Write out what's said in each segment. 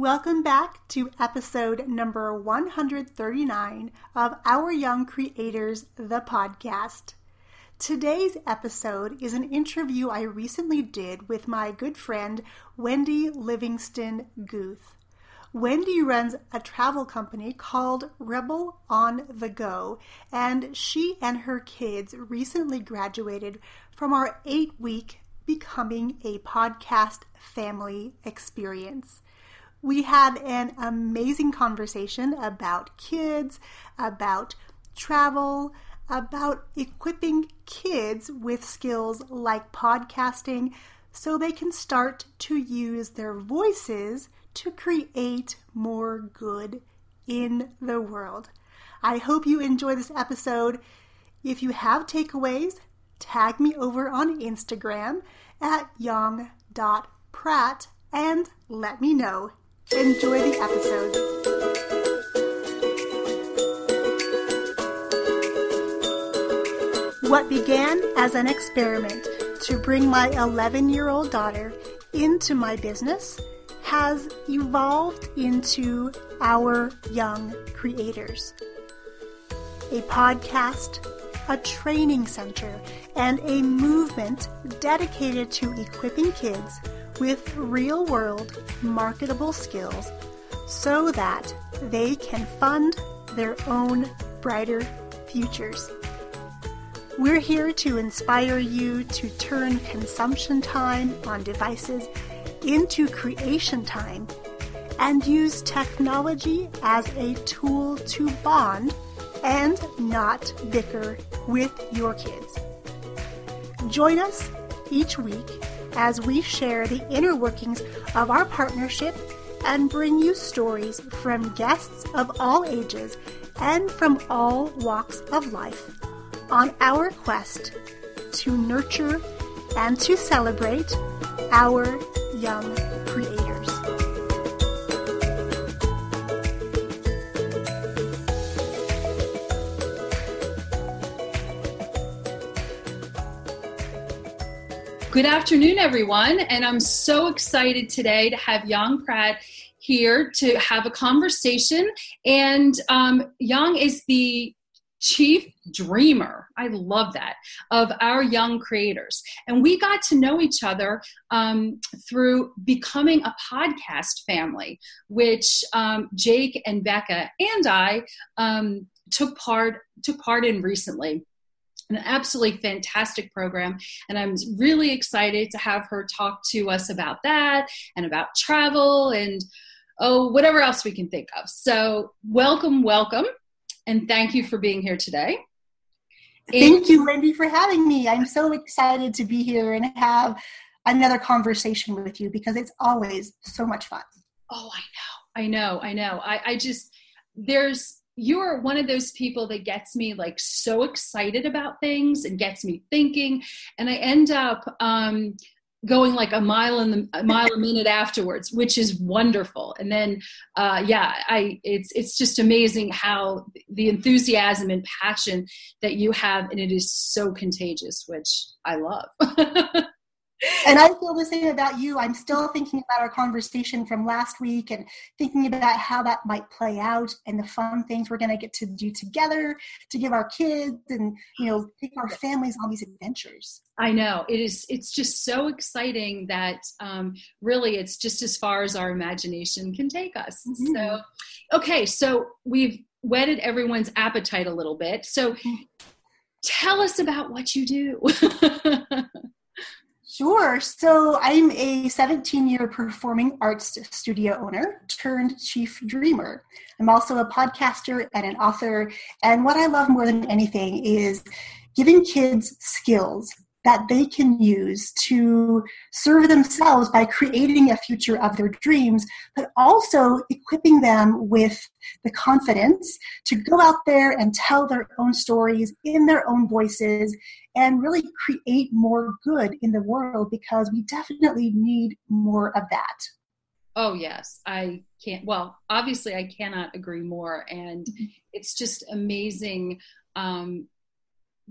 Welcome back to episode number 139 of Our Young Creators, the podcast. Today's episode is an interview I recently did with my good friend Wendy Livingston Guth. Wendy runs a travel company called Rebel on the Go, and she and her kids recently graduated from our eight week Becoming a Podcast Family experience. We had an amazing conversation about kids, about travel, about equipping kids with skills like podcasting so they can start to use their voices to create more good in the world. I hope you enjoy this episode. If you have takeaways, tag me over on Instagram at young.pratt and let me know. Enjoy the episode. What began as an experiment to bring my 11 year old daughter into my business has evolved into Our Young Creators. A podcast, a training center, and a movement dedicated to equipping kids with real world marketable skills so that they can fund their own brighter futures. We're here to inspire you to turn consumption time on devices into creation time and use technology as a tool to bond and not bicker with your kids. Join us each week as we share the inner workings of our partnership and bring you stories from guests of all ages and from all walks of life on our quest to nurture and to celebrate our young Good afternoon, everyone. And I'm so excited today to have Yong Pratt here to have a conversation. And um, Yong is the chief dreamer i love that of our young creators and we got to know each other um, through becoming a podcast family which um, jake and becca and i um, took part took part in recently an absolutely fantastic program. And I'm really excited to have her talk to us about that and about travel and oh, whatever else we can think of. So, welcome, welcome. And thank you for being here today. Thank you, Wendy, for having me. I'm so excited to be here and have another conversation with you because it's always so much fun. Oh, I know. I know. I know. I, I just, there's, you're one of those people that gets me like so excited about things and gets me thinking. And i end up um, going like a mile in the a mile a minute afterwards which is wonderful. And then uh, yeah i it's it's just amazing how the enthusiasm and passion that you have and it is so contagious which i love and I feel the same about you. I'm still thinking about our conversation from last week and thinking about how that might play out and the fun things we're going to get to do together to give our kids and you know take our families on these adventures. I know it is. It's just so exciting that um, really it's just as far as our imagination can take us. Mm-hmm. So, okay, so we've whetted everyone's appetite a little bit. So, mm-hmm. tell us about what you do. Sure. So I'm a 17 year performing arts studio owner turned chief dreamer. I'm also a podcaster and an author. And what I love more than anything is giving kids skills that they can use to serve themselves by creating a future of their dreams, but also equipping them with the confidence to go out there and tell their own stories in their own voices and really create more good in the world because we definitely need more of that. Oh, yes. I can't, well, obviously, I cannot agree more. And mm-hmm. it's just amazing um,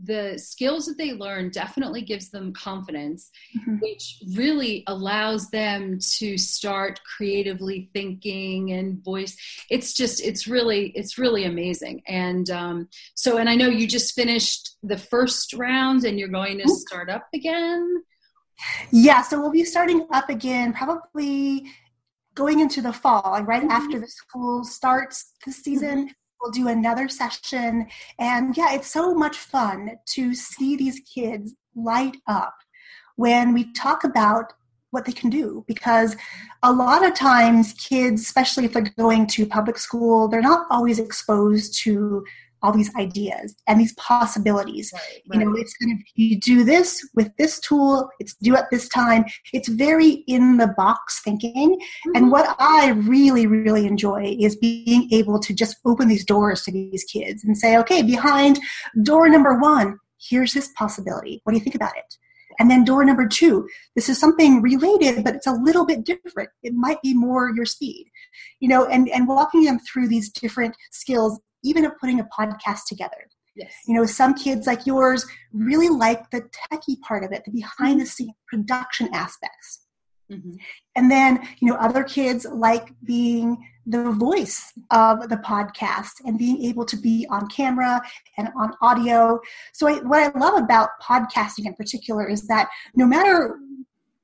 the skills that they learn definitely gives them confidence mm-hmm. which really allows them to start creatively thinking and voice it's just it's really it's really amazing and um, so and i know you just finished the first round and you're going to start up again yeah so we'll be starting up again probably going into the fall and right mm-hmm. after the school starts this season. We'll do another session. And yeah it's so much fun to see these kids light up when we talk about what they can do because a lot of times kids especially if they're going to public school they're not always exposed to all these ideas and these possibilities. Right, right. You know, it's kind of you do this with this tool, it's due at this time. It's very in the box thinking. Mm-hmm. And what I really, really enjoy is being able to just open these doors to these kids and say, okay, behind door number one, here's this possibility. What do you think about it? And then door number two, this is something related, but it's a little bit different. It might be more your speed, you know, and, and walking them through these different skills even of putting a podcast together. Yes. You know, some kids like yours really like the techie part of it, the behind the scenes production aspects. Mm-hmm. And then, you know, other kids like being the voice of the podcast and being able to be on camera and on audio. So, I, what I love about podcasting in particular is that no matter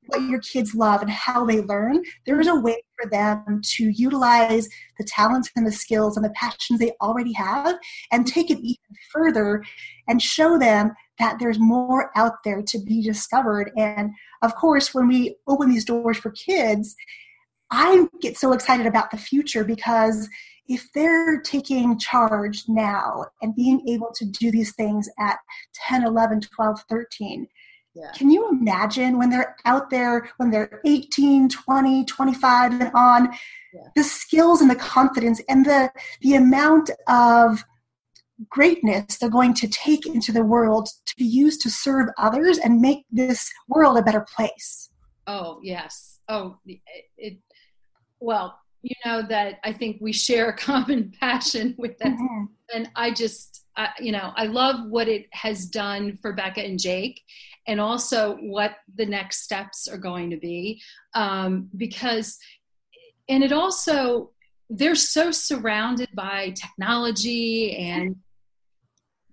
what your kids love and how they learn, there is a way for them to utilize the talents and the skills and the passions they already have and take it even further and show them that there's more out there to be discovered. And of course, when we open these doors for kids, I get so excited about the future because if they're taking charge now and being able to do these things at 10, 11, 12, 13, yeah. Can you imagine when they're out there, when they're 18, 20, 25 and on, yeah. the skills and the confidence and the, the amount of greatness they're going to take into the world to be used to serve others and make this world a better place? Oh, yes. Oh, it, it well, you know that I think we share a common passion with that. Mm-hmm. And I just, uh, you know, I love what it has done for Becca and Jake and also what the next steps are going to be um, because and it also they're so surrounded by technology and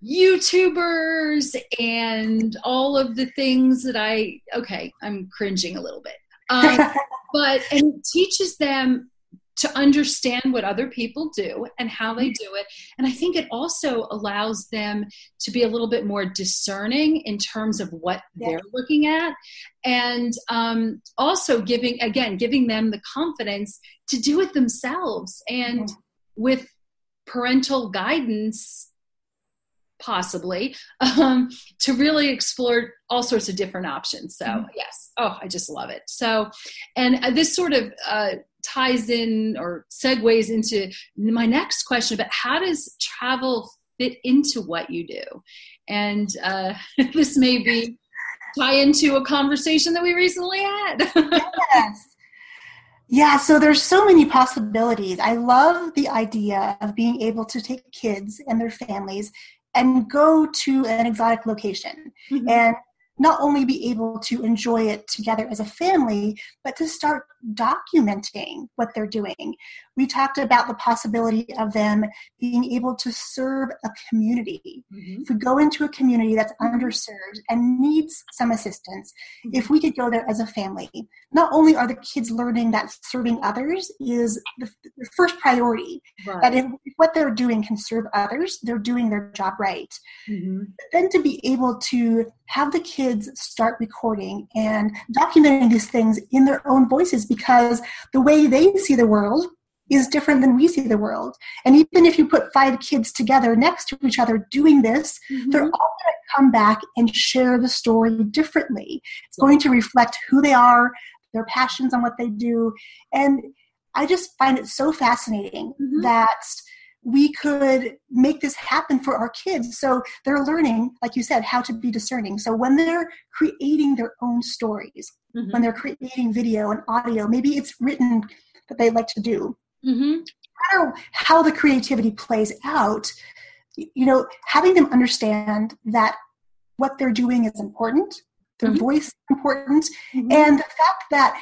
YouTubers and all of the things that I okay, I'm cringing a little bit. Um, but and it teaches them to understand what other people do and how they do it. And I think it also allows them to be a little bit more discerning in terms of what they're looking at. And um, also giving, again, giving them the confidence to do it themselves. And with parental guidance, possibly um, to really explore all sorts of different options so mm-hmm. yes oh i just love it so and uh, this sort of uh, ties in or segues into my next question about how does travel fit into what you do and uh, this may be tie into a conversation that we recently had yes yeah, so there's so many possibilities. I love the idea of being able to take kids and their families and go to an exotic location mm-hmm. and not only be able to enjoy it together as a family, but to start documenting what they're doing. We talked about the possibility of them being able to serve a community. Mm-hmm. If we go into a community that's underserved and needs some assistance, mm-hmm. if we could go there as a family, not only are the kids learning that serving others is the, the first priority, right. that if what they're doing can serve others, they're doing their job right. Mm-hmm. Then to be able to have the kids start recording and documenting these things in their own voices because the way they see the world is different than we see the world. And even if you put five kids together next to each other doing this, mm-hmm. they're all going to come back and share the story differently. It's going to reflect who they are, their passions on what they do. And I just find it so fascinating mm-hmm. that we could make this happen for our kids. So they're learning, like you said, how to be discerning. So when they're creating their own stories, mm-hmm. when they're creating video and audio, maybe it's written that they like to do. Mm-hmm. No matter how the creativity plays out, you know, having them understand that what they're doing is important, their mm-hmm. voice is important, mm-hmm. and the fact that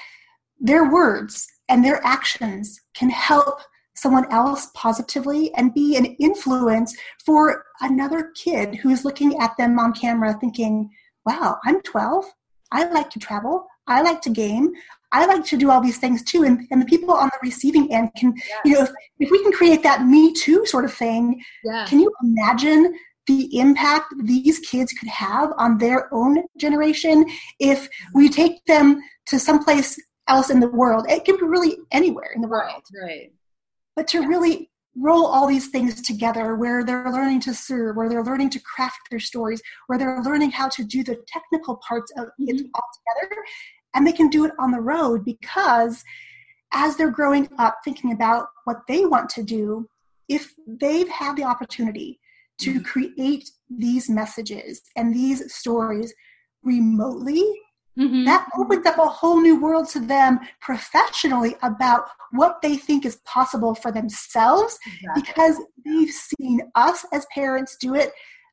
their words and their actions can help someone else positively and be an influence for another kid who's looking at them on camera thinking, wow, I'm 12. I like to travel. I like to game. I like to do all these things too. And, and the people on the receiving end can, yeah. you know, if, if, we can create that me too sort of thing, yeah. can you imagine the impact these kids could have on their own generation if mm-hmm. we take them to someplace else in the world? It can be really anywhere in the world. Right. But to really roll all these things together where they're learning to serve, where they're learning to craft their stories, where they're learning how to do the technical parts of it mm-hmm. all together. And they can do it on the road because as they're growing up thinking about what they want to do, if they've had the opportunity to mm-hmm. create these messages and these stories remotely, Mm-hmm. That opens up a whole new world to them professionally about what they think is possible for themselves exactly. because they've seen us as parents do it,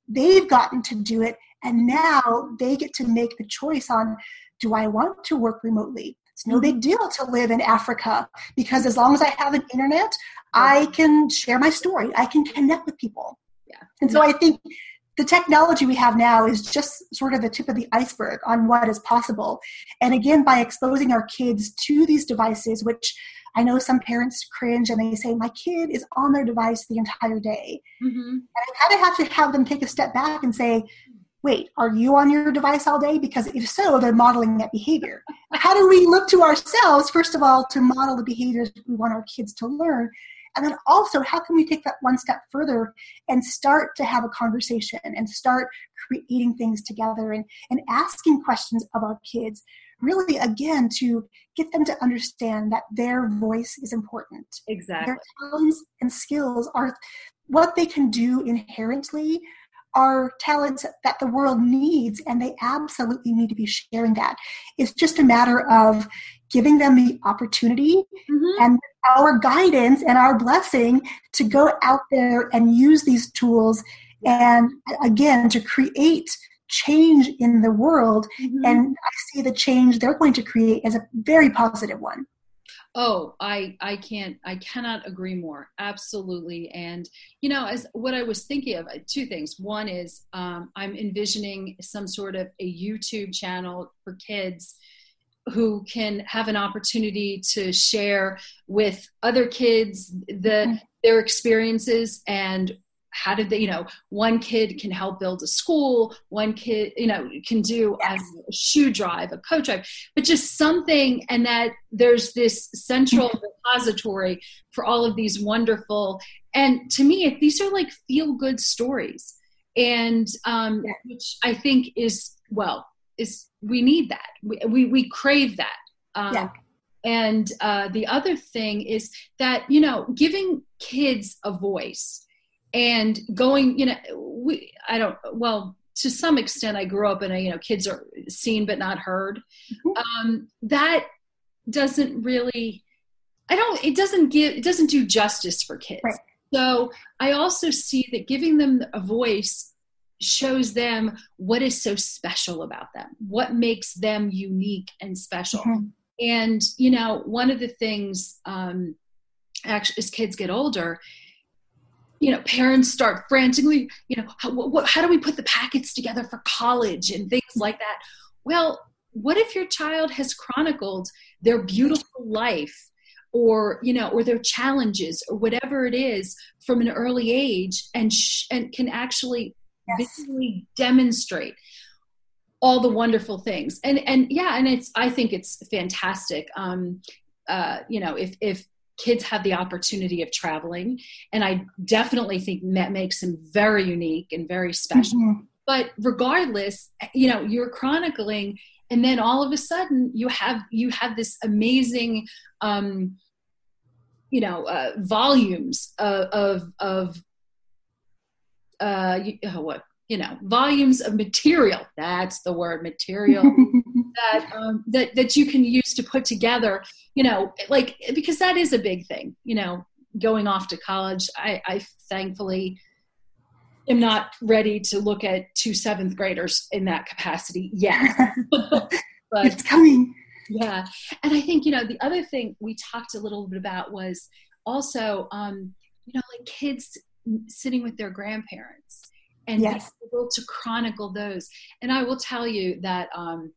they've gotten to do it, and now they get to make the choice on do I want to work remotely? It's no big mm-hmm. deal to live in Africa because as long as I have an internet, I can share my story, I can connect with people. Yeah. And so I think the technology we have now is just sort of the tip of the iceberg on what is possible. And again, by exposing our kids to these devices, which I know some parents cringe and they say, My kid is on their device the entire day. Mm-hmm. And I kind of have to have them take a step back and say, Wait, are you on your device all day? Because if so, they're modeling that behavior. How do we look to ourselves, first of all, to model the behaviors we want our kids to learn? And then also, how can we take that one step further and start to have a conversation and start creating things together and, and asking questions of our kids? Really, again, to get them to understand that their voice is important. Exactly. Their talents and skills are what they can do inherently are talents that the world needs, and they absolutely need to be sharing that. It's just a matter of giving them the opportunity mm-hmm. and our guidance and our blessing to go out there and use these tools and again to create change in the world. Mm-hmm. and i see the change they're going to create as a very positive one. Oh i i can't i cannot agree more. Absolutely. And you know as what i was thinking of uh, two things. One is um, i'm envisioning some sort of a youtube channel for kids who can have an opportunity to share with other kids the mm-hmm. their experiences and how did they you know one kid can help build a school one kid you know can do a shoe drive a coat drive but just something and that there's this central mm-hmm. repository for all of these wonderful and to me these are like feel good stories and um, which i think is well is we need that we we, we crave that um, yeah. and uh, the other thing is that you know giving kids a voice and going you know we i don't well to some extent i grew up in a you know kids are seen but not heard mm-hmm. um, that doesn't really i don't it doesn't give it doesn't do justice for kids right. so i also see that giving them a voice shows them what is so special about them, what makes them unique and special. Mm-hmm. And, you know, one of the things, um, actually, as kids get older, you know, parents start frantically, you know, how, what, how do we put the packets together for college and things like that? Well, what if your child has chronicled their beautiful life or you know or their challenges or whatever it is from an early age and sh- and can actually yes. visually demonstrate all the wonderful things and and yeah and it's i think it's fantastic um uh you know if if kids have the opportunity of traveling and i definitely think that makes them very unique and very special mm-hmm. but regardless you know you're chronicling and then all of a sudden you have you have this amazing um you know uh, volumes of of, of uh, you, oh, what you know volumes of material that's the word material that um, that that you can use to put together you know like because that is a big thing you know going off to college i i thankfully am not ready to look at two seventh graders in that capacity yet. but it's coming. Yeah. And I think, you know, the other thing we talked a little bit about was also, um, you know, like kids sitting with their grandparents and yes. able to chronicle those. And I will tell you that um,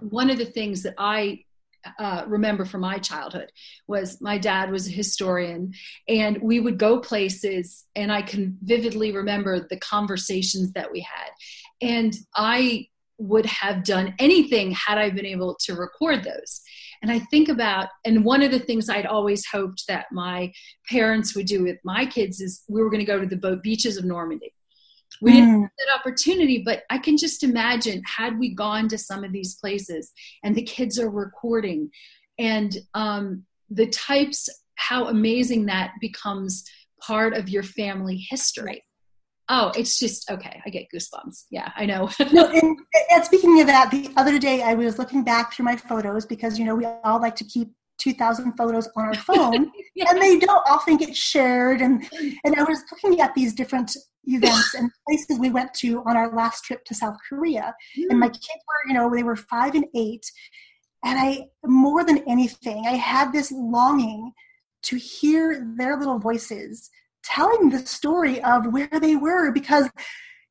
one of the things that I uh, remember from my childhood was my dad was a historian and we would go places and i can vividly remember the conversations that we had and i would have done anything had i been able to record those and i think about and one of the things i'd always hoped that my parents would do with my kids is we were going to go to the boat beaches of normandy we didn't mm. have that opportunity, but I can just imagine had we gone to some of these places and the kids are recording and um, the types, how amazing that becomes part of your family history. Oh, it's just okay. I get goosebumps. Yeah, I know. no, and, and speaking of that, the other day I was looking back through my photos because you know we all like to keep 2000 photos on our phone yeah. and they don't often get shared and and i was looking at these different events and places we went to on our last trip to south korea mm. and my kids were you know they were five and eight and i more than anything i had this longing to hear their little voices telling the story of where they were because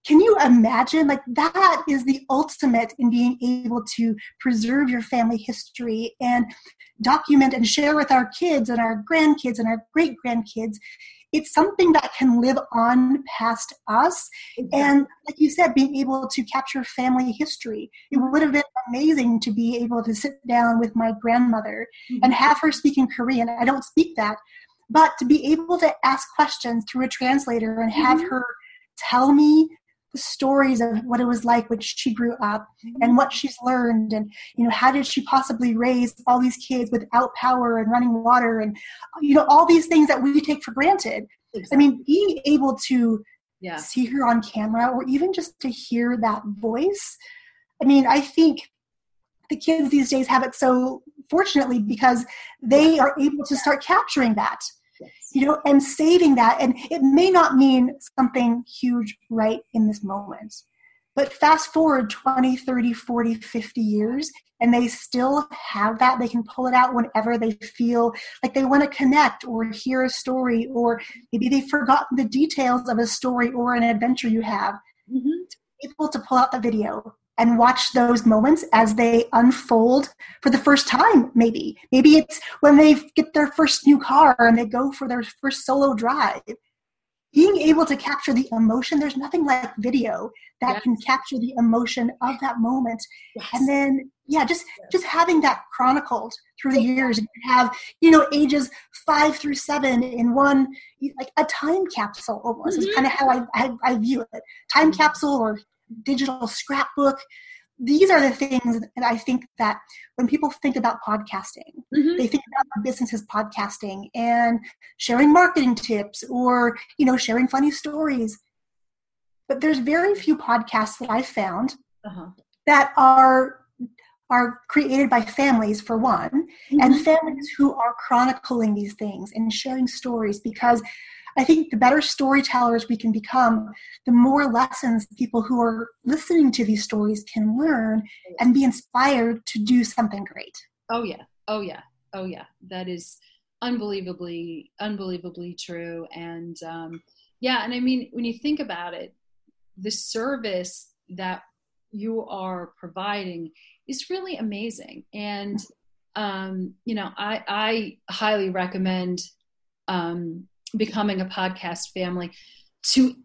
can you imagine like that is the ultimate in being able to preserve your family history and document and share with our kids and our grandkids and our great grandkids it's something that can live on past us exactly. and like you said being able to capture family history it mm-hmm. would have been amazing to be able to sit down with my grandmother mm-hmm. and have her speak in korean i don't speak that but to be able to ask questions through a translator and have mm-hmm. her tell me the stories of what it was like when she grew up and what she's learned and you know how did she possibly raise all these kids without power and running water and you know all these things that we take for granted exactly. i mean being able to yeah. see her on camera or even just to hear that voice i mean i think the kids these days have it so fortunately because they are able to start capturing that you know, and saving that. And it may not mean something huge right in this moment. But fast forward 20, 30, 40, 50 years, and they still have that. They can pull it out whenever they feel like they want to connect or hear a story, or maybe they've forgotten the details of a story or an adventure you have. Mm-hmm. Able to pull out the video and watch those moments as they unfold for the first time maybe maybe it's when they get their first new car and they go for their first solo drive being able to capture the emotion there's nothing like video that yes. can capture the emotion of that moment yes. and then yeah just just having that chronicled through the years and have you know ages five through seven in one like a time capsule almost mm-hmm. is kind of how I, I, I view it time capsule or digital scrapbook these are the things that I think that when people think about podcasting, mm-hmm. they think about businesses podcasting and sharing marketing tips or you know sharing funny stories. But there's very few podcasts that I've found uh-huh. that are are created by families for one, mm-hmm. and families who are chronicling these things and sharing stories because I think the better storytellers we can become, the more lessons people who are listening to these stories can learn and be inspired to do something great. Oh, yeah. Oh, yeah. Oh, yeah. That is unbelievably, unbelievably true. And um, yeah, and I mean, when you think about it, the service that you are providing is really amazing. And, um, you know, I, I highly recommend um, becoming a podcast family to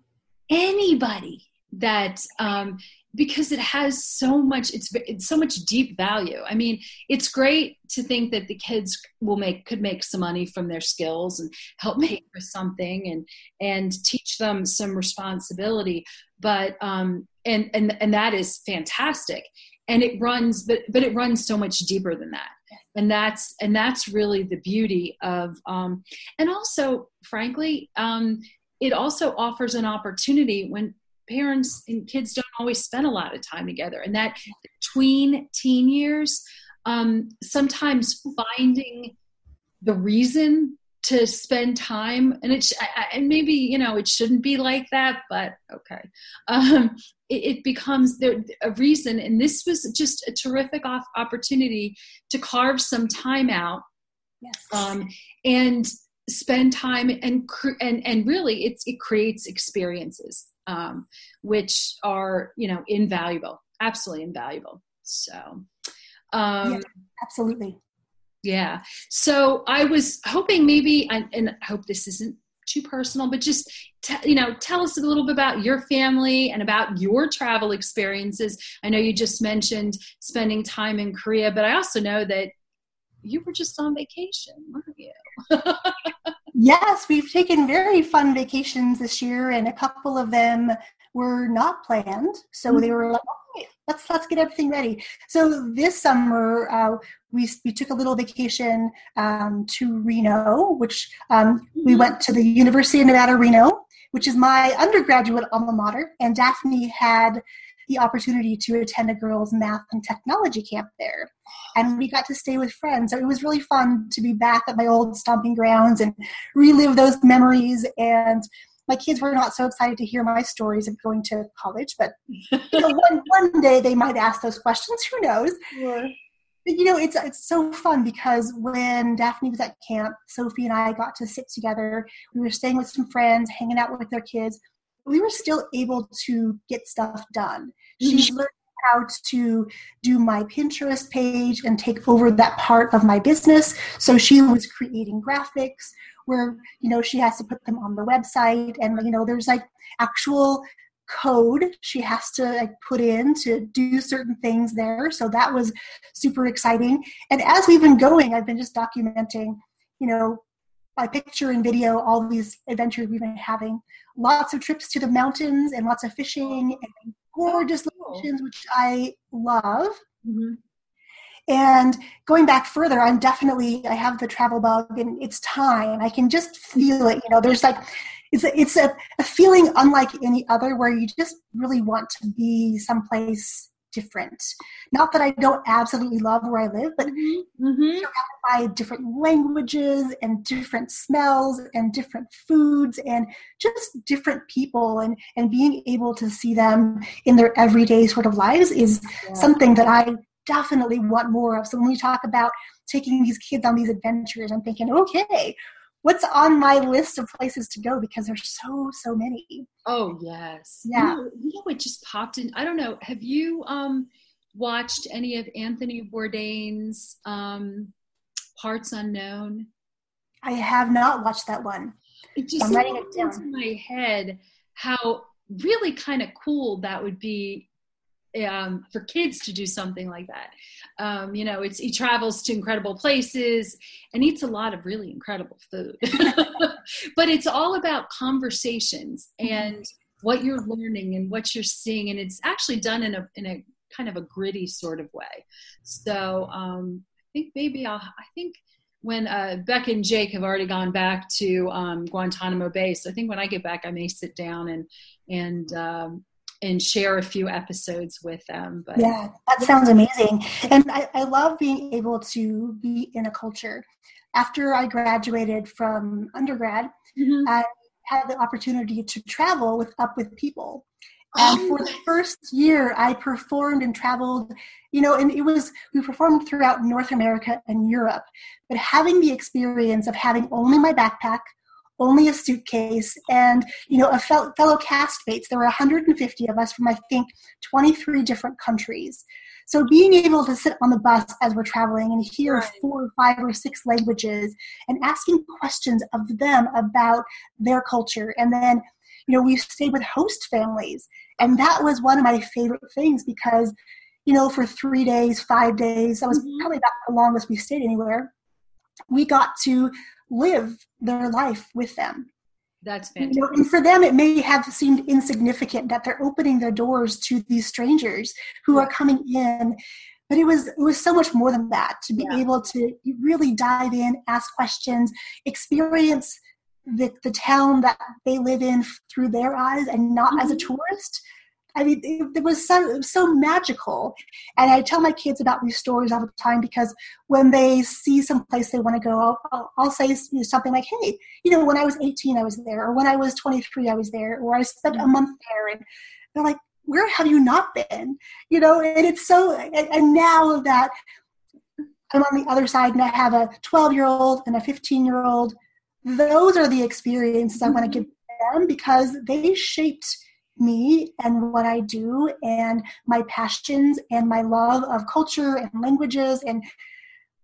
anybody that um, because it has so much it's, it's so much deep value. I mean it's great to think that the kids will make could make some money from their skills and help pay for something and and teach them some responsibility. But um and and and that is fantastic. And it runs but but it runs so much deeper than that and that's and that's really the beauty of um, and also frankly um, it also offers an opportunity when parents and kids don't always spend a lot of time together. And that tween teen years um, sometimes finding the reason to spend time and it and maybe you know it shouldn't be like that but okay. Um, it, it, becomes a reason and this was just a terrific off opportunity to carve some time out yes. um, and spend time and and and really it's it creates experiences um, which are you know invaluable absolutely invaluable so um, yeah, absolutely yeah. So I was hoping maybe, and I hope this isn't too personal, but just t- you know, tell us a little bit about your family and about your travel experiences. I know you just mentioned spending time in Korea, but I also know that you were just on vacation, weren't you? yes, we've taken very fun vacations this year, and a couple of them were not planned. So mm-hmm. they were like, let's let's get everything ready. So this summer uh, we we took a little vacation um, to Reno, which um, mm-hmm. we went to the University of Nevada Reno, which is my undergraduate alma mater, and Daphne had the opportunity to attend a girls' math and technology camp there. And we got to stay with friends. So it was really fun to be back at my old stomping grounds and relive those memories. And my kids were not so excited to hear my stories of going to college, but you know, one, one day they might ask those questions. Who knows? Yeah. But, you know, it's it's so fun because when Daphne was at camp, Sophie and I got to sit together. We were staying with some friends, hanging out with their kids. We were still able to get stuff done. Mm-hmm. She's learned how to do my Pinterest page and take over that part of my business. So she was creating graphics where you know she has to put them on the website and you know there's like actual code she has to like put in to do certain things there. So that was super exciting. And as we've been going i've been just documenting you know by picture and video all these adventures we've been having. Lots of trips to the mountains and lots of fishing and gorgeous which i love mm-hmm. And going back further, I'm definitely I have the travel bug, and it's time. I can just feel it. You know, there's like it's a, it's a, a feeling unlike any other, where you just really want to be someplace different. Not that I don't absolutely love where I live, but mm-hmm. surrounded by different languages and different smells and different foods and just different people and, and being able to see them in their everyday sort of lives is yeah. something that I definitely want more of. So when we talk about taking these kids on these adventures, I'm thinking, okay, what's on my list of places to go because there's so so many. Oh yes, yeah. You know, you know what just popped in? I don't know. Have you um, watched any of Anthony Bourdain's um, Parts Unknown? I have not watched that one. It just I'm writing it down. in my head how really kind of cool that would be um, for kids to do something like that. Um, you know, it's he travels to incredible places and eats a lot of really incredible food. but it's all about conversations and what you're learning and what you're seeing, and it's actually done in a in a kind of a gritty sort of way. So um, I think maybe I'll. I think when uh, Beck and Jake have already gone back to um, Guantanamo Bay, so I think when I get back, I may sit down and and um, and share a few episodes with them. But yeah, that sounds amazing. And I, I love being able to be in a culture. After I graduated from undergrad, mm-hmm. I had the opportunity to travel with up with people. And oh, for the first year, I performed and traveled, you know, and it was, we performed throughout North America and Europe. But having the experience of having only my backpack, only a suitcase, and you know, a fel- fellow castmates. There were 150 of us from I think 23 different countries. So being able to sit on the bus as we're traveling and hear right. four or five or six languages and asking questions of them about their culture, and then you know we stayed with host families, and that was one of my favorite things because you know for three days, five days, that was mm-hmm. probably about the longest we stayed anywhere. We got to live their life with them. That's fantastic. You know, and for them, it may have seemed insignificant that they're opening their doors to these strangers who are coming in. But it was it was so much more than that to be yeah. able to really dive in, ask questions, experience the, the town that they live in through their eyes and not mm-hmm. as a mm-hmm. tourist. I mean, it, it was so it was so magical. And I tell my kids about these stories all the time because when they see some place they want to go, I'll, I'll, I'll say you know, something like, "Hey, you know, when I was 18, I was there, or when I was 23, I was there, or I spent a mm-hmm. month there," and they're like, "Where have you not been?" You know, and it's so. And, and now that I'm on the other side and I have a 12 year old and a 15 year old. Those are the experiences I want to give them because they shaped me and what I do and my passions and my love of culture and languages. And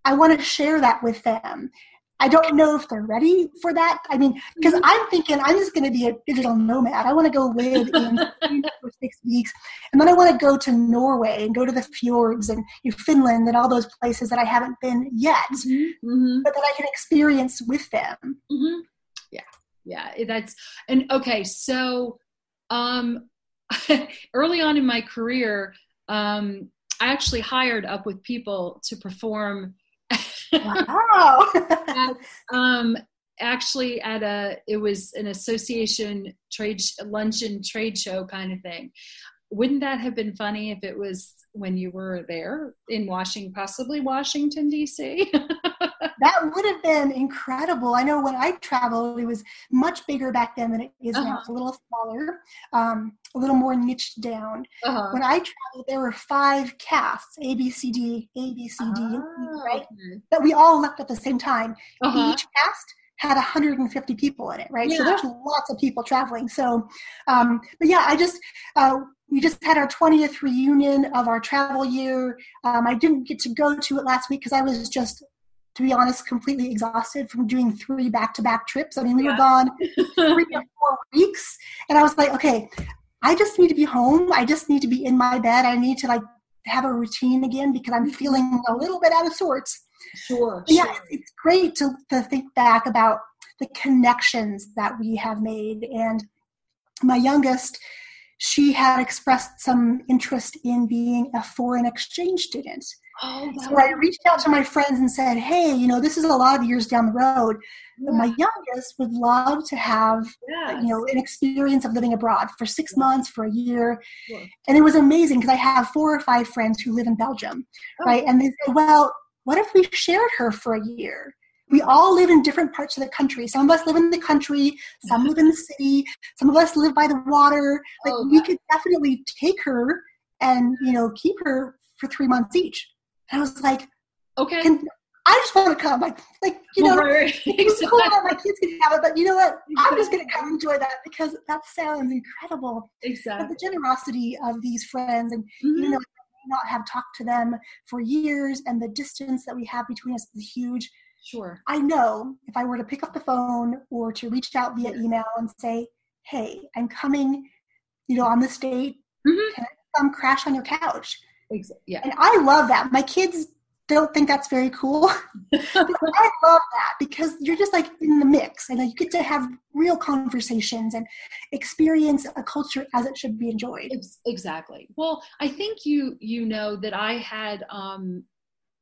I want to share that with them. I don't know if they're ready for that. I mean, because mm-hmm. I'm thinking I'm just going to be a digital nomad. I want to go live in for six weeks, and then I want to go to Norway and go to the fjords and you know, Finland and all those places that I haven't been yet, mm-hmm. mm-hmm. but that I can experience with them. Mm-hmm. Yeah, yeah, that's and okay. So, um, early on in my career, um, I actually hired up with people to perform Wow. at, um, actually, at a it was an association trade luncheon trade show kind of thing. Wouldn't that have been funny if it was when you were there in Washington, possibly Washington D.C.? That would have been incredible. I know when I traveled, it was much bigger back then than it is uh-huh. now. It's a little smaller, um, a little more niched down. Uh-huh. When I traveled, there were five casts A, B, C, D, A, B, C, D, oh, right? That we all left at the same time. Uh-huh. Each cast had 150 people in it, right? Yeah. So there's lots of people traveling. So, um, but yeah, I just, uh, we just had our 20th reunion of our travel year. Um, I didn't get to go to it last week because I was just to be honest, completely exhausted from doing three back to back trips. I mean, we yeah. were gone three or four weeks. And I was like, okay, I just need to be home. I just need to be in my bed. I need to like have a routine again because I'm mm-hmm. feeling a little bit out of sorts. Sure. But yeah, it's great to, to think back about the connections that we have made. And my youngest, she had expressed some interest in being a foreign exchange student. Oh, so I reached out to my friends and said, "Hey, you know, this is a lot of years down the road. Yeah. My youngest would love to have, yes. you know, an experience of living abroad for six yeah. months, for a year." Yeah. And it was amazing because I have four or five friends who live in Belgium, oh. right? And they said, "Well, what if we shared her for a year?" We all live in different parts of the country. Some of us live in the country, some live in the city, some of us live by the water. Like oh, we could definitely take her and you know keep her for three months each I was like, okay. Can, I just want to come. Like, like you know, right. it's cool that my kids can have it, but you know what? I'm just going to come enjoy that because that sounds incredible. Exactly. But the generosity of these friends, and mm-hmm. even though I may not have talked to them for years, and the distance that we have between us is huge. Sure. I know if I were to pick up the phone or to reach out via email and say, "Hey, I'm coming," you know, on this date, mm-hmm. can I come crash on your couch? Yeah. And I love that. My kids don't think that's very cool. I love that because you're just like in the mix and you get to have real conversations and experience a culture as it should be enjoyed. Exactly. Well, I think you you know that I had um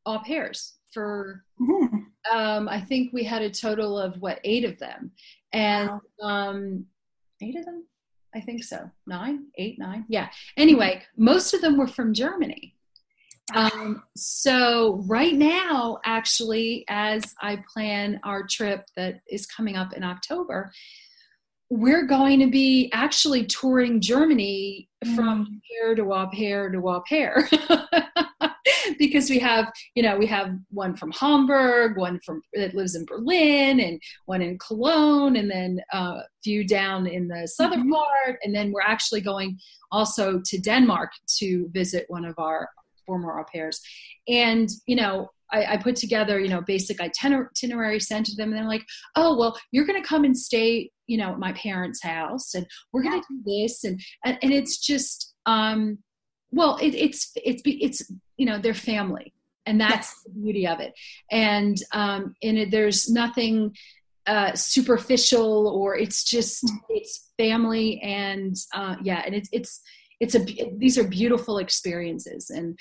au pairs for mm-hmm. um I think we had a total of what eight of them. And wow. um eight of them I think so. Nine, eight, nine. Yeah. Anyway, most of them were from Germany. Um, so right now, actually, as I plan our trip that is coming up in October, we're going to be actually touring Germany from mm. pair to au pair to au pair. because we have, you know, we have one from Hamburg, one from that lives in Berlin, and one in Cologne, and then uh, a few down in the southern mm-hmm. part, and then we're actually going also to Denmark to visit one of our former au pairs, and you know. I, I put together, you know, basic itinerary, sent to them, and they're like, "Oh, well, you're going to come and stay, you know, at my parents' house, and we're going to do this," and and, and it's just, um, well it, it's it's it's you know their family and that's yes. the beauty of it and um and it, there's nothing uh superficial or it's just mm. it's family and uh yeah and it's it's it's a these are beautiful experiences and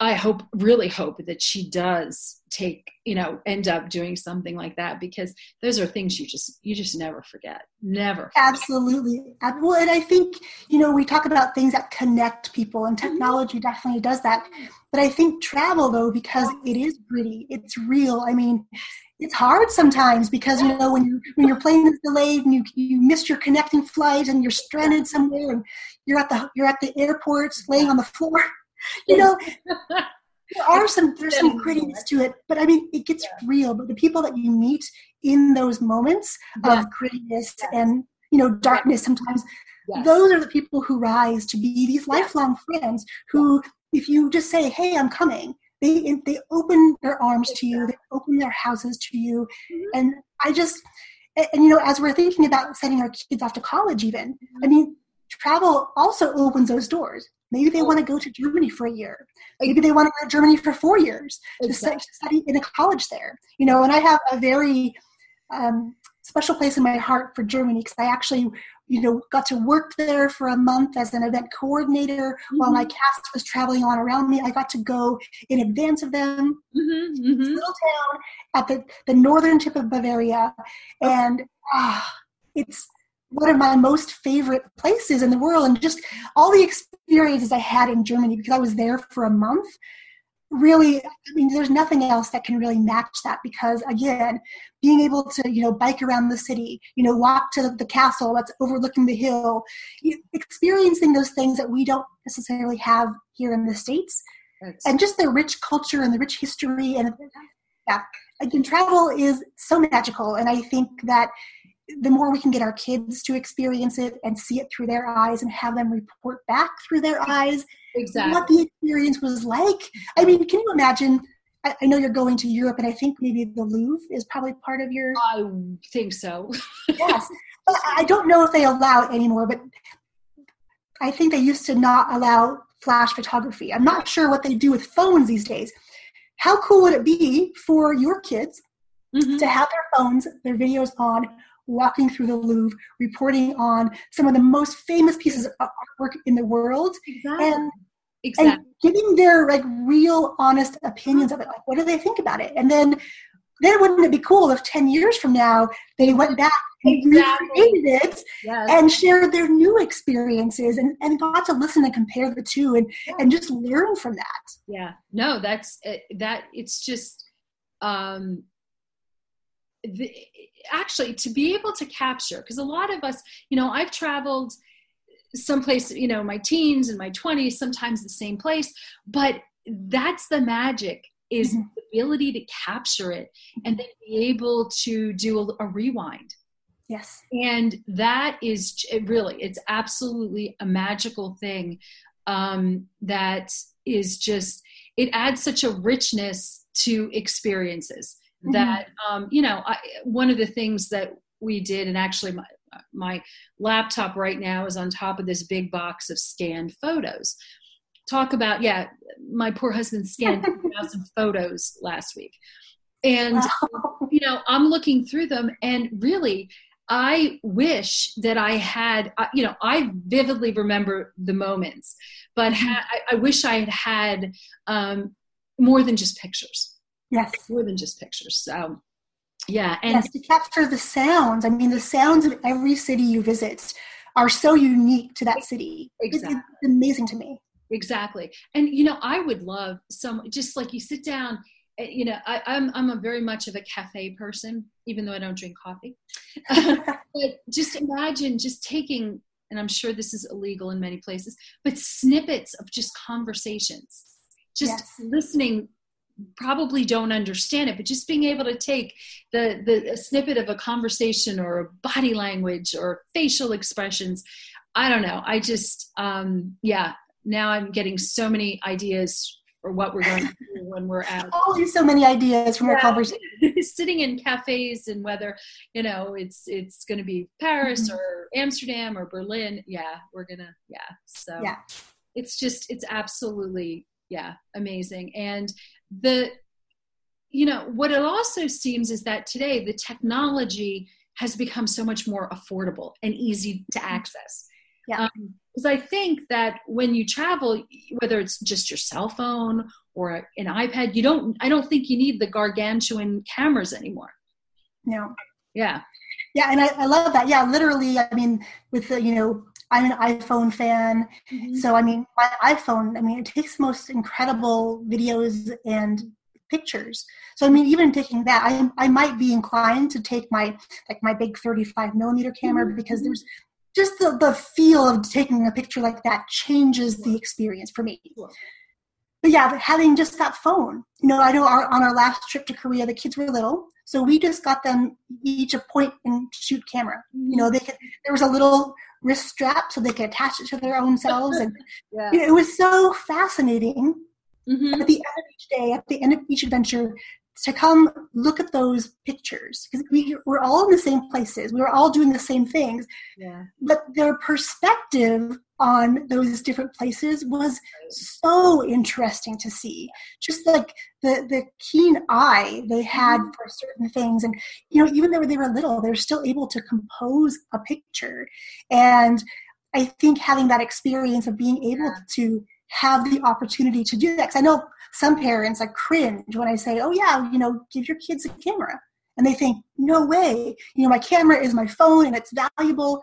I hope, really hope that she does take, you know, end up doing something like that because those are things you just, you just never forget. Never. Forget. Absolutely. Well, and I think, you know, we talk about things that connect people and mm-hmm. technology definitely does that. But I think travel though, because it is gritty, it's real. I mean, it's hard sometimes because you know when you when your plane is delayed and you you missed your connecting flight and you're stranded somewhere and you're at the you're at the airport laying on the floor you know there are some there's some grittiness to it but i mean it gets yeah. real but the people that you meet in those moments yeah. of grittiness yeah. and you know darkness sometimes yes. those are the people who rise to be these lifelong friends who if you just say hey i'm coming they they open their arms to you they open their houses to you mm-hmm. and i just and, and, you know as we're thinking about sending our kids off to college even mm-hmm. i mean travel also opens those doors Maybe they want to go to Germany for a year. Maybe they want to go to Germany for four years exactly. to study in a college there. You know, and I have a very um, special place in my heart for Germany because I actually, you know, got to work there for a month as an event coordinator mm-hmm. while my mm-hmm. cast was traveling on around me. I got to go in advance of them. Mm-hmm, mm-hmm. little town at the, the northern tip of Bavaria, and ah, it's one of my most favorite places in the world and just all the experiences i had in germany because i was there for a month really i mean there's nothing else that can really match that because again being able to you know bike around the city you know walk to the castle that's overlooking the hill experiencing those things that we don't necessarily have here in the states that's... and just the rich culture and the rich history and yeah again travel is so magical and i think that the more we can get our kids to experience it and see it through their eyes and have them report back through their eyes exactly. what the experience was like. I mean can you imagine? I, I know you're going to europe and i think maybe the louvre is probably part of your i think so. Yes but i don't know if they allow it anymore but i think they used to not allow flash photography. I'm not sure what they do with phones these days. How cool would it be for your kids mm-hmm. to have their phones their videos on walking through the Louvre, reporting on some of the most famous pieces of artwork in the world, exactly. and exactly. and giving their like real, honest opinions of it. Like, what do they think about it? And then, then wouldn't it be cool if ten years from now they went back and exactly. recreated it yes. and shared their new experiences and, and got to listen and compare the two and yeah. and just learn from that. Yeah. No, that's that. It's just. um the, actually to be able to capture because a lot of us you know i've traveled someplace you know my teens and my 20s sometimes the same place but that's the magic is mm-hmm. the ability to capture it and then be able to do a, a rewind. Yes. And that is it really it's absolutely a magical thing um, that is just it adds such a richness to experiences mm-hmm. that um, you know I, one of the things that we did and actually my, my laptop right now is on top of this big box of scanned photos talk about yeah my poor husband scanned 2000 photos last week and wow. you know i'm looking through them and really i wish that i had you know i vividly remember the moments but mm-hmm. ha- I, I, wish i had had um, more than just pictures Yes. More than just pictures. So, yeah. And yes, to capture the sounds. I mean, the sounds of every city you visit are so unique to that city. Exactly. It's, it's amazing to me. Exactly. And, you know, I would love some, just like you sit down, eh, you know, I, am I'm, I'm a very much of a cafe person, even though I don't drink coffee. but just imagine just taking, and I'm sure this is illegal in many places, but snippets of just conversations, just yes. listening probably don't understand it but just being able to take the the snippet of a conversation or body language or facial expressions i don't know i just um yeah now i'm getting so many ideas for what we're going to do when we're out always so many ideas from yeah. our conversation sitting in cafes and whether you know it's it's going to be paris mm-hmm. or amsterdam or berlin yeah we're gonna yeah so yeah it's just it's absolutely yeah amazing and the you know what it also seems is that today the technology has become so much more affordable and easy to mm-hmm. access. Yeah. Because um, i think that when you travel whether it's just your cell phone or an ipad you don't i don't think you need the gargantuan cameras anymore. No. Yeah. Yeah and i, I love that. Yeah literally i mean with the you know i'm an iphone fan. Mm-hmm. so i mean my iphone i mean it takes the most incredible videos and pictures. So i mean even taking that i, I might be inclined to take my like my big 35 millimeter camera mm-hmm. because there's just the, the feel of taking a picture like that changes the experience for me. But yeah having just that phone you know i know our, on our last trip to korea the kids were little so we just got them each a point and shoot camera. You know, they could. There was a little wrist strap so they could attach it to their own selves, and yeah. you know, it was so fascinating. Mm-hmm. At the end of each day, at the end of each adventure, to come look at those pictures because we were all in the same places we were all doing the same things yeah. but their perspective on those different places was so interesting to see just like the the keen eye they had mm-hmm. for certain things and you know even though they were little they're still able to compose a picture and i think having that experience of being able yeah. to have the opportunity to do that because i know some parents like cringe when I say, "Oh yeah, you know, give your kids a camera," and they think, "No way! You know, my camera is my phone and it's valuable."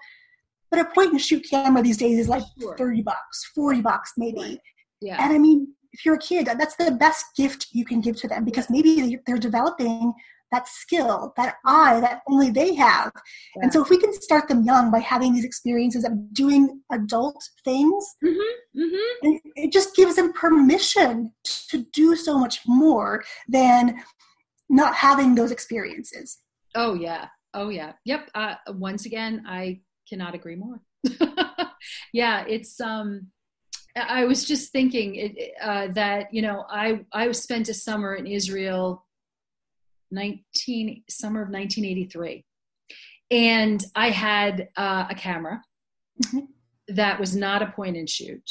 But a point and shoot camera these days is like sure. thirty bucks, forty bucks, maybe. Yeah. And I mean, if you're a kid, that's the best gift you can give to them because maybe they're developing that skill, that eye that only they have. Yeah. And so if we can start them young by having these experiences of doing adult things, mm-hmm, mm-hmm. it just gives them permission to do so much more than not having those experiences. Oh yeah. Oh yeah. Yep. Uh, once again, I cannot agree more. yeah, it's um I was just thinking uh, that you know I I spent a summer in Israel 19 summer of 1983 and i had uh, a camera mm-hmm. that was not a point and shoot.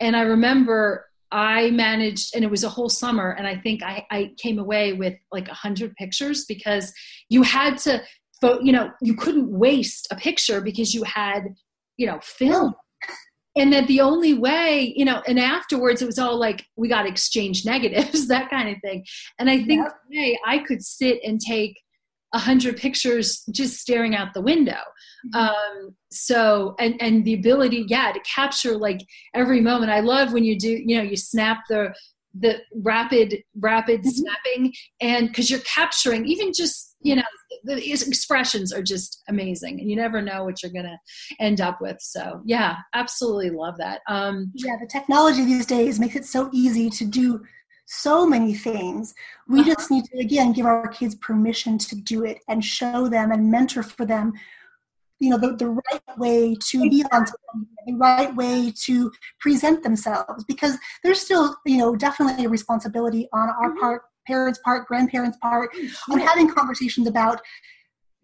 And i remember i managed and it was a whole summer and i think i, I came away with like 100 pictures because you had to you know you couldn't waste a picture because you had you know film and that the only way you know and afterwards it was all like we got exchange negatives that kind of thing and i think yep. today i could sit and take a hundred pictures just staring out the window mm-hmm. um, so and and the ability yeah to capture like every moment i love when you do you know you snap the the rapid rapid mm-hmm. snapping and because you're capturing even just you know the expressions are just amazing and you never know what you're gonna end up with so yeah absolutely love that um yeah the technology these days makes it so easy to do so many things we uh-huh. just need to again give our kids permission to do it and show them and mentor for them you know the, the right way to be on the right way to present themselves because there's still you know definitely a responsibility on our mm-hmm. part parents part grandparents part on having conversations about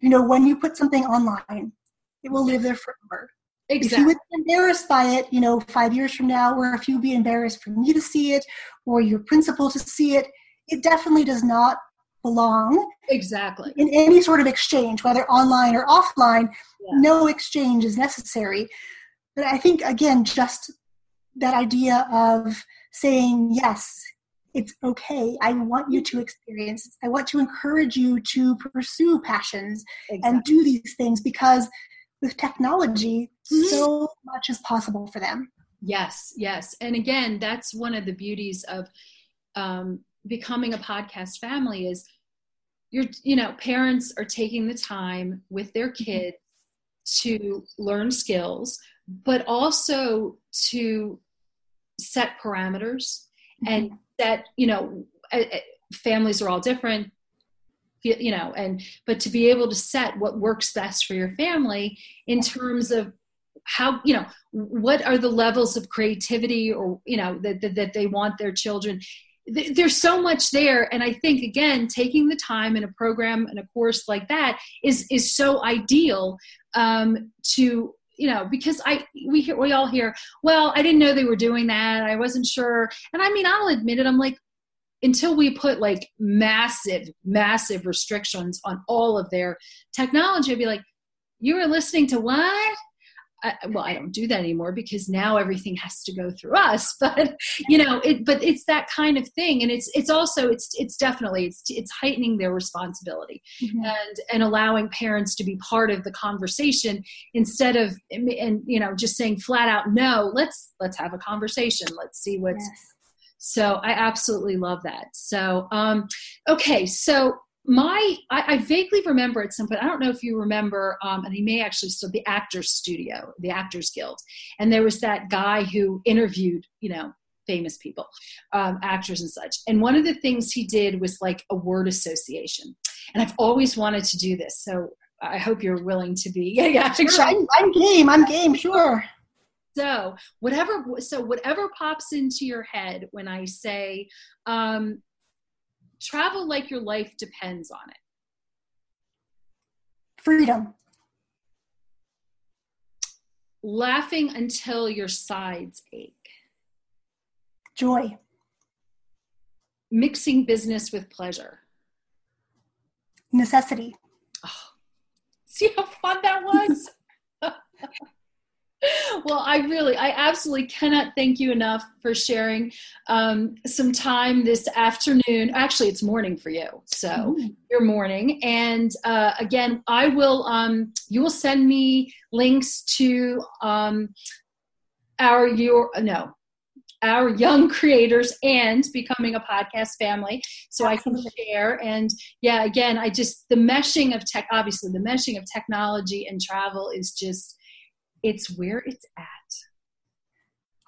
you know when you put something online it will live there forever exactly. if you would be embarrassed by it you know five years from now or if you'd be embarrassed for me to see it or your principal to see it it definitely does not belong exactly in any sort of exchange whether online or offline yeah. no exchange is necessary but i think again just that idea of saying yes it's okay i want you to experience i want to encourage you to pursue passions exactly. and do these things because with technology mm-hmm. so much is possible for them yes yes and again that's one of the beauties of um, becoming a podcast family is you're you know parents are taking the time with their mm-hmm. kids to learn skills but also to set parameters mm-hmm. and that you know families are all different you know and but to be able to set what works best for your family in terms of how you know what are the levels of creativity or you know that, that, that they want their children there's so much there. And i think again taking the time in a program and a course like that is is so ideal um, to you know because i we hear, we all hear well i didn't know they were doing that. I wasn't sure. And i mean i'll admit it. I'm like until we put like massive massive restrictions on all of their technology i'd be like you were listening to what I, well i don't do that anymore because now everything has to go through us but you know it but it's that kind of thing and it's it's also it's it's definitely it's it's heightening their responsibility mm-hmm. and and allowing parents to be part of the conversation instead of and you know just saying flat out no let's let's have a conversation let's see what's yes. so i absolutely love that so um okay so my I, I, vaguely remember at some point i don't know if you remember um, and he may actually still the actors studio the actors guild. And there was that guy who interviewed you know famous people um, actors and such. And one of the things he did was like a word association. And i've always wanted to do this so i hope you're willing to be yeah yeah sure, I'm, I'm game i'm game sure. So whatever so whatever pops into your head when i say um, travel like your life depends on it? Freedom. Laughing until your sides ache. Joy. Mixing business with pleasure. Necessity. Oh, see how fun that was? well, I really, I absolutely cannot thank you enough for sharing um, some time this afternoon. Actually, it's morning for you, so mm. your morning. And uh, again, I will. Um, you will send me links to um, our your no our young creators and becoming a podcast family so i can share and yeah again i just the meshing of tech obviously the meshing of technology and travel is just it's where it's at.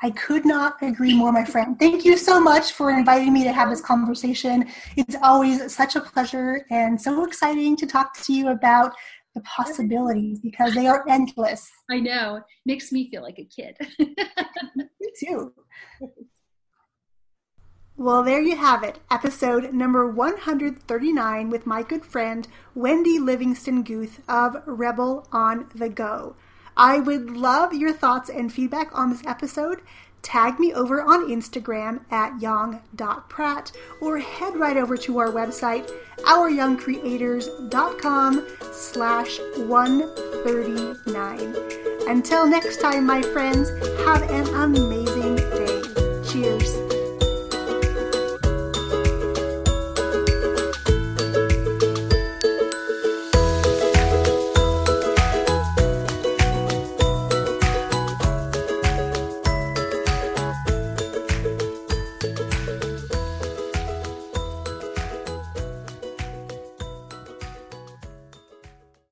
I could not agree more, my friend. Thank you so much for inviting me to have this conversation. It's always such a pleasure and so exciting to talk to you about the possibilities because they are endless. I know. Makes me feel like a kid. me too. Well, there you have it, episode number 139 with my good friend Wendy Livingston Guth of Rebel on the Go. I would love your thoughts and feedback on this episode. Tag me over on Instagram at young.pratt or head right over to our website, ouryoungcreators.com slash 139. Until next time, my friends, have an amazing day. Cheers.